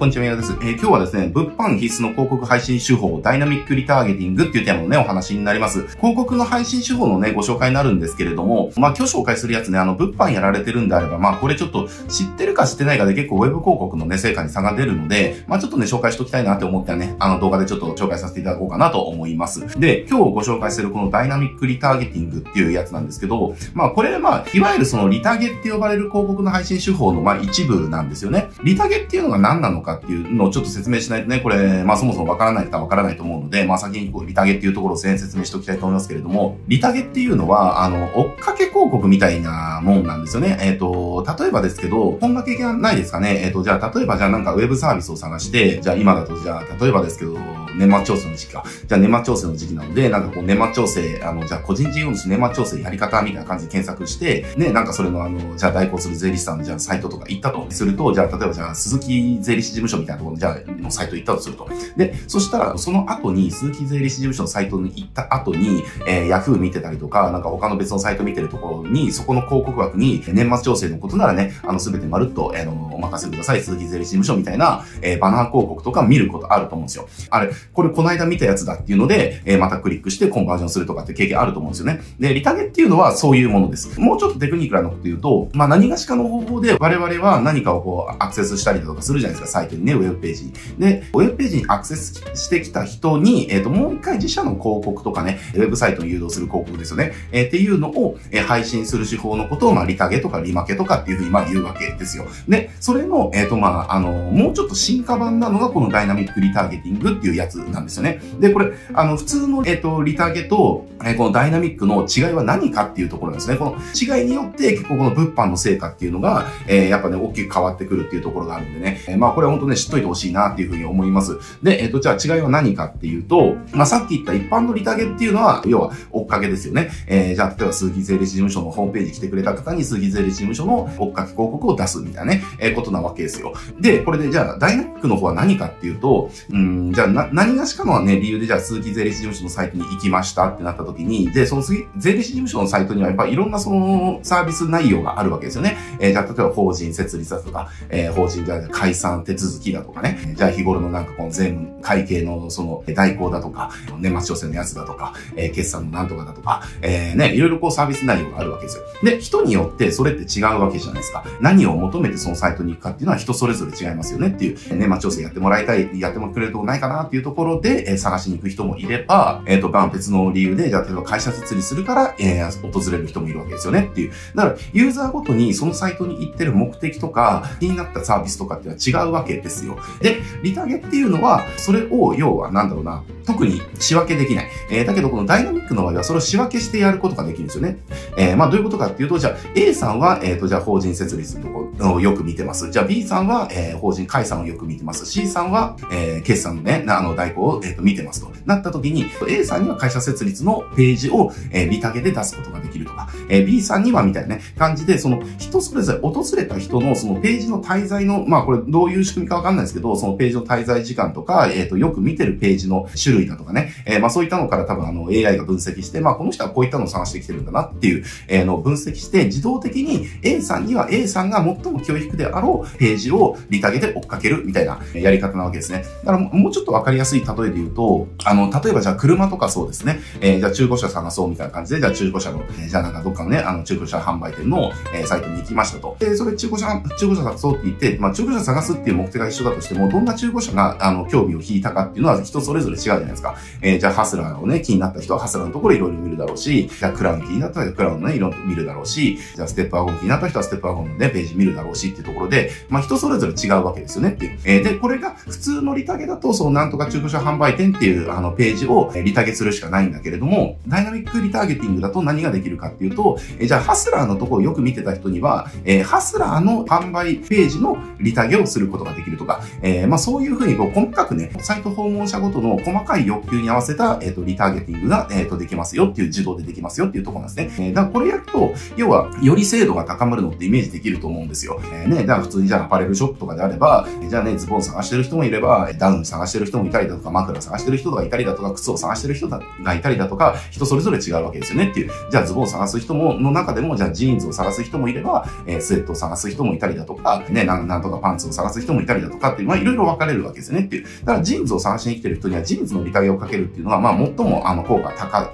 こんにちは、宮です。えー、今日はですね、物販必須の広告配信手法、ダイナミックリターゲティングっていうテーマのね、お話になります。広告の配信手法のね、ご紹介になるんですけれども、まあ今日紹介するやつね、あの、物販やられてるんであれば、まあこれちょっと知ってるか知ってないかで結構ウェブ広告のね、成果に差が出るので、まあちょっとね、紹介しときたいなって思ってね、あの動画でちょっと紹介させていただこうかなと思います。で、今日ご紹介するこのダイナミックリターゲティングっていうやつなんですけど、まあこれまあ、いわゆるそのリタゲって呼ばれる広告の配信手法のまあ一部なんですよね。リタゲっていうのが何なのかっていうのをちょっと説明しないとね、これ、まあそもそもわからない方はわからないと思うので、まあ先にこうリタゲっていうところを説明しておきたいと思いますけれども、リタゲっていうのは、あの、追っかけ広告みたいなもんなんですよね。えっ、ー、と、例えばですけど、こんな経験ないですかね。えっ、ー、と、じゃあ、例えばじゃあなんかウェブサービスを探して、じゃあ今だとじゃあ、例えばですけど、年末調整の時期か。じゃあ年末調整の時期なので、なんかこう年末調整、あの、じゃあ個人事業主年末調整やり方みたいな感じで検索して、ね、なんかそれのあの、じゃあ代行する税理士さんのじゃあサイトとか行ったとすると、じゃあ例えばじゃあ鈴木税理士務所みたいなところのじゃあのサイト行ったとすると。で、そしたらその後に鈴木税理士事務所のサイトに行った後に、えー、Yahoo 見てたりとか、なんか他の別のサイト見てるところに、そこの広告枠に年末調整のことならね、あの、すべてまるっと、えー、の、お任せください、鈴木税理士事務所みたいな、えー、バナー広告とか見ることあると思うんですよ。あれ、これこの間見たやつだっていうので、えー、またクリックしてコンバージョンするとかって経験あると思うんですよね。で、リタゲっていうのはそういうものです。もうちょっとテクニカルなこと言うと、まあ何がしかの方法で我々は何かをこうアクセスしたりだとかするじゃないですか、サイトにね、ウェブページに。で、ウェブページにアクセスしてきた人に、えっ、ー、と、もう一回自社の広告とかね、ウェブサイトに誘導する広告ですよね。えー、っていうのを、えー、配信する手法のことを、まあ、リタゲとかリマケとかっていうふうに、まあ、言うわけですよ。で、それの、えっ、と、まあ、あの、もうちょっと進化版なのがこのダイナミックリターゲティングっていうやつなんですよね。で、これ、あの、普通の、えっ、と、リターゲと、えこのダイナミックの違いは何かっていうところなんですね。この違いによって結構この物販の成果っていうのが、えー、やっぱね、大きく変わってくるっていうところがあるんでね。えー、まあこれは本当ね、知っといてほしいなっていうふうに思います。で、えっ、と、じゃあ違いは何かっていうと、まあさっき言った一般のリタゲっていうのは、要は追っかけですよね。えー、じゃあ例えば鈴木税理士事務所のホームページ来てくれた方に鈴木税理士事務所の追っかけ広告を出すみたいなね、えー、ことなわけですよ。で、これでじゃあダイナミックの方は何かっていうと、うん、じゃあな、何がしかのね、理由でじゃあ鈴木税理士事務所のサイトに行きましたってなった時に、で、その税理士事務所のサイトにはやっぱいろんなそのサービス内容があるわけですよね。えー、じゃあ例えば法人設立だとか、えー、法人じゃ解散手続きだとかね、じゃあ日頃のなんかこの税務会計のその代行だとか、年末調整のやつだとか、えー、決算のなんとかだとか、えー、ね、いろいろこうサービス内容があるわけですよ。で、人によってそれって違うわけじゃないですか。何を求めてそのサイトに行くかっていうのは人それぞれ違いますよねっていう、年末調整やってもらいたい、やってもくれるとこないかなっていうところで、えー、探しに行く人もいれば、えっ、ー、と、別の理由で、じゃあ例えば会社設立するから、えー、訪れる人もいるわけですよねっていう。だから、ユーザーごとにそのサイトに行ってる目的とか、気になったサービスとかっていうのは違うわけですよ。で、リタゲっていうのは、それを、要は、なんだろうな、特に仕分けできない。えー、だけど、このダイナミックの場合は、それを仕分けしてやることができるんですよね。えー、まあ、どういうことかっていうと、じゃあ、A さんは、えっ、ー、と、じゃあ、法人設立のとこをよく見てます。じゃあ、B さんは、えー、法人解散をよく見てます。C さんは、えー、決算のね、あの、代行を、えっ、ー、と、見てますと。なった時に、A さんには会社設立のページを、えー、リタゲで出すことができるとか、えー、B さんにはみたいなね、感じで、その人それぞれ訪れた人のそのページの滞在の、まあこれどういう仕組みかわかんないですけど、そのページの滞在時間とか、えっ、ー、と、よく見てるページの種類だとかね、えー、まあそういったのから多分あの AI が分析して、まあこの人はこういったのを探してきてるんだなっていう、えー、のを分析して、自動的に A さんには A さんが最も教育であろうページをリタゲで追っかけるみたいなやり方なわけですね。だからもうちょっとわかりやすい例えで言うと、あの、例えばじゃあ車とかそうですね、えー、じゃあ中古車探そうみたいな感じで、じゃあ中古車の、えー、じゃあなんかどっかのね、あの中古車販売店の、えー、サイトに行きましたと。で、それ中古車、中古車探そうって言って、まあ中古車探すっていう目的が一緒だとしても、どんな中古車が、あの、興味を引いたかっていうのは人それぞれ違うじゃないですか。えー、じゃあハスラーをね、気になった人はハスラーのところいろいろ見るだろうし、じゃあクラウン気になったらクラウンのね、いろいろ見るだろうし、じゃあステップワゴン気になった人はステップワゴンのね、ページ見るだろうしっていうところで、まあ人それぞれ違うわけですよねっていう。えー、で、これが普通のリタゲだと、そのなんとか中古車販売店っていうあのページをリタゲするしかないんだけれども、ダイナミックリターゲティングだと何ができるかっていうと、えー、じゃあハスラーのところをよく見てた人には、えー、ハスラーの販売ページのリタゲをすることができるできるとか、えー、まあそういうふうにこう細かくね、サイト訪問者ごとの細かい欲求に合わせた、えっ、ー、と、リターゲティングが、えっ、ー、と、できますよっていう自動でできますよっていうところなんですね。えー、だからこれやると、要は、より精度が高まるのってイメージできると思うんですよ。えー、ね、だから普通にじゃあアパレルショップとかであれば、じゃあね、ズボン探してる人もいれば、ダウン探してる人もいたりだとか、枕探してる人がいたりだとか、靴を探してる人がいたりだとか、人それぞれ違うわけですよねっていう。じゃあズボンを探す人も、の中でも、じゃあジーンズを探す人もいれば、えー、スウェットを探す人もいたりだとか、ね、なんとかパンツを探す人もいたりたりだとかっていう、まあいろいろ分かれるわけですよねっていう。だからジーンズを探しに来てる人にはジーンズのリタゲをかけるっていうのは、まあ最もあの効果高い、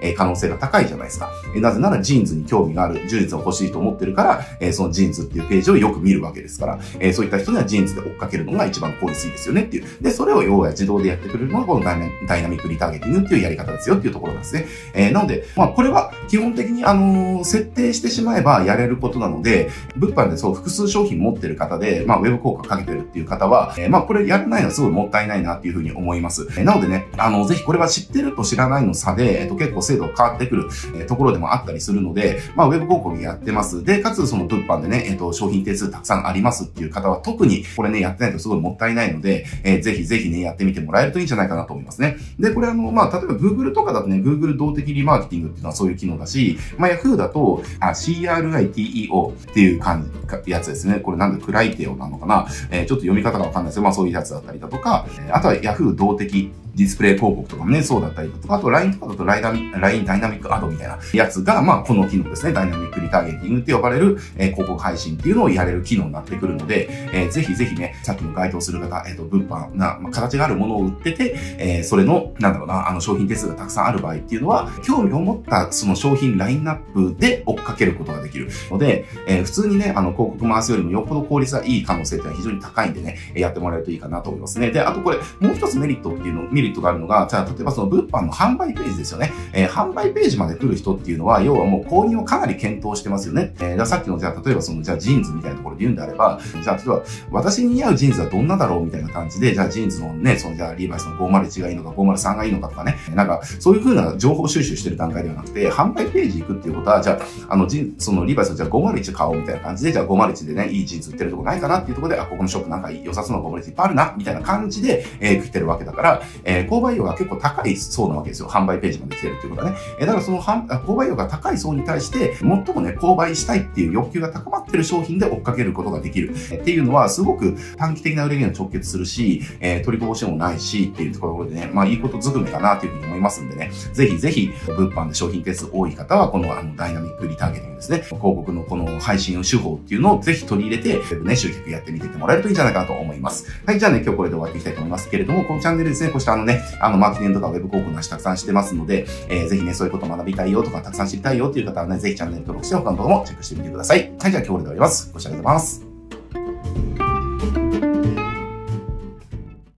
えー、可能性が高いじゃないですか。えー、なぜならジーンズに興味がある、ジーンズを欲しいと思ってるから、えー、そのジーンズっていうページをよく見るわけですから、えー、そういった人にはジーンズで追っかけるのが一番効率いいですよねっていう。で、それを要は自動でやってくれるのがこのダイナミックリターゲティングっていうやり方ですよっていうところなんですね。えー、なので、まあこれは基本的にあのー、設定してしまえばやれることなので、物販でそう複数商品持ってる方で、まあウェブ広告かけてるっていう方は、えー、まあこれやらないのはすごいもったいないなっていうふうに思います。えー、なのでね、あの、ぜひこれは知ってると知らないの差で、えっ、と結構精度が変わってくる、えところでもあったりするので、まあウェブ広告やってます。で、かつその物販でね、えっ、と商品定数たくさんありますっていう方は特にこれね、やってないとすごいもったいないので、えぜひぜひね、やってみてもらえるといいんじゃないかなと思いますね。で、これあの、まあ例えば Google とかだとね、Google 動的リマーケティングっていうのはそういう機能だし、まあ Yahoo だと、あ、CRITEO っていう感じ、やつですね。これなんでクライテオなのかなえー、ちょっと読み方がわかんないですけど、まあそういうやつだったりだとか、あとは Yahoo! 動的ディスプレイ広告とかもね、そうだったりとか、あと LINE とかだと LINE ダイナミックアドみたいなやつが、まあこの機能ですね。ダイナミックリターゲティングって呼ばれる、えー、広告配信っていうのをやれる機能になってくるので、えー、ぜひぜひね、さっきの該当する方、えっ、ー、と、物販な、まあ、形があるものを売ってて、えー、それの、なんだろうな、あの商品手数がたくさんある場合っていうのは、興味を持ったその商品ラインナップで追っかけることができるので、えー、普通にね、あの広告回すよりもよっぽど効率がいい可能性っていうのは非常に高いんでね、やってもらえるといいかなと思いますね。で、あとこれ、もう一つメリットっていうのを見、メリットがあるのが、じゃあ例えばその物販の販売ページですよね。えー、販売ページまで来る人っていうのは、要はもう購入をかなり検討してますよね。えー、さっきのじゃあ例えばその、じゃあジーンズみたいなところで言うんであれば、じゃあ例えば私に似合うジーンズはどんなだろうみたいな感じで、じゃあジーンズのね、そのじゃあリーバイスの501がいいのか503がいいのかとかね、なんかそういう風な情報収集してる段階ではなくて、販売ページ行くっていうことは、じゃあ、あの、ジそのリーバイスのじゃあ501買おうみたいな感じで、じゃあ501でね、いいジーンズ売ってるとこないかなっていうところで、あ、ここのショップなんか良さそうな501いっぱいあるな、みたいな感じで、えー、来てるわけだから、え、え購買欲が結構高い層なわけですよ。販売ページまで来てるっていうことはね。えー、だからその購買欲が高い層に対して、最もね、購買したいっていう欲求が高まってる商品で追っかけることができる。っていうのは、すごく短期的な売り上げに直結するし、えー、取りこぼしもないし、っていうところでね、まあいいことずくめかなというふうに思いますんでね、ぜひぜひ、物販で商品件数多い方は、このあのダイナミックリターゲティングですね、広告のこの配信手法っていうのをぜひ取り入れて、ね、集客やってみててもらえるといいんじゃないかなと思います。はい、じゃあね、今日これで終わっていきたいと思いますけれども、このチャンネルですね、こうしたね、あの、マーケティングとかウェブ広告の話たくさんしてますので、えー、ぜひね、そういうこと学びたいよとか、たくさん知りたいよっていう方はね、ぜひチャンネル登録して他の動画もチェックしてみてください。はい、じゃあ今日これで終わります。ご視聴ありがとうございます。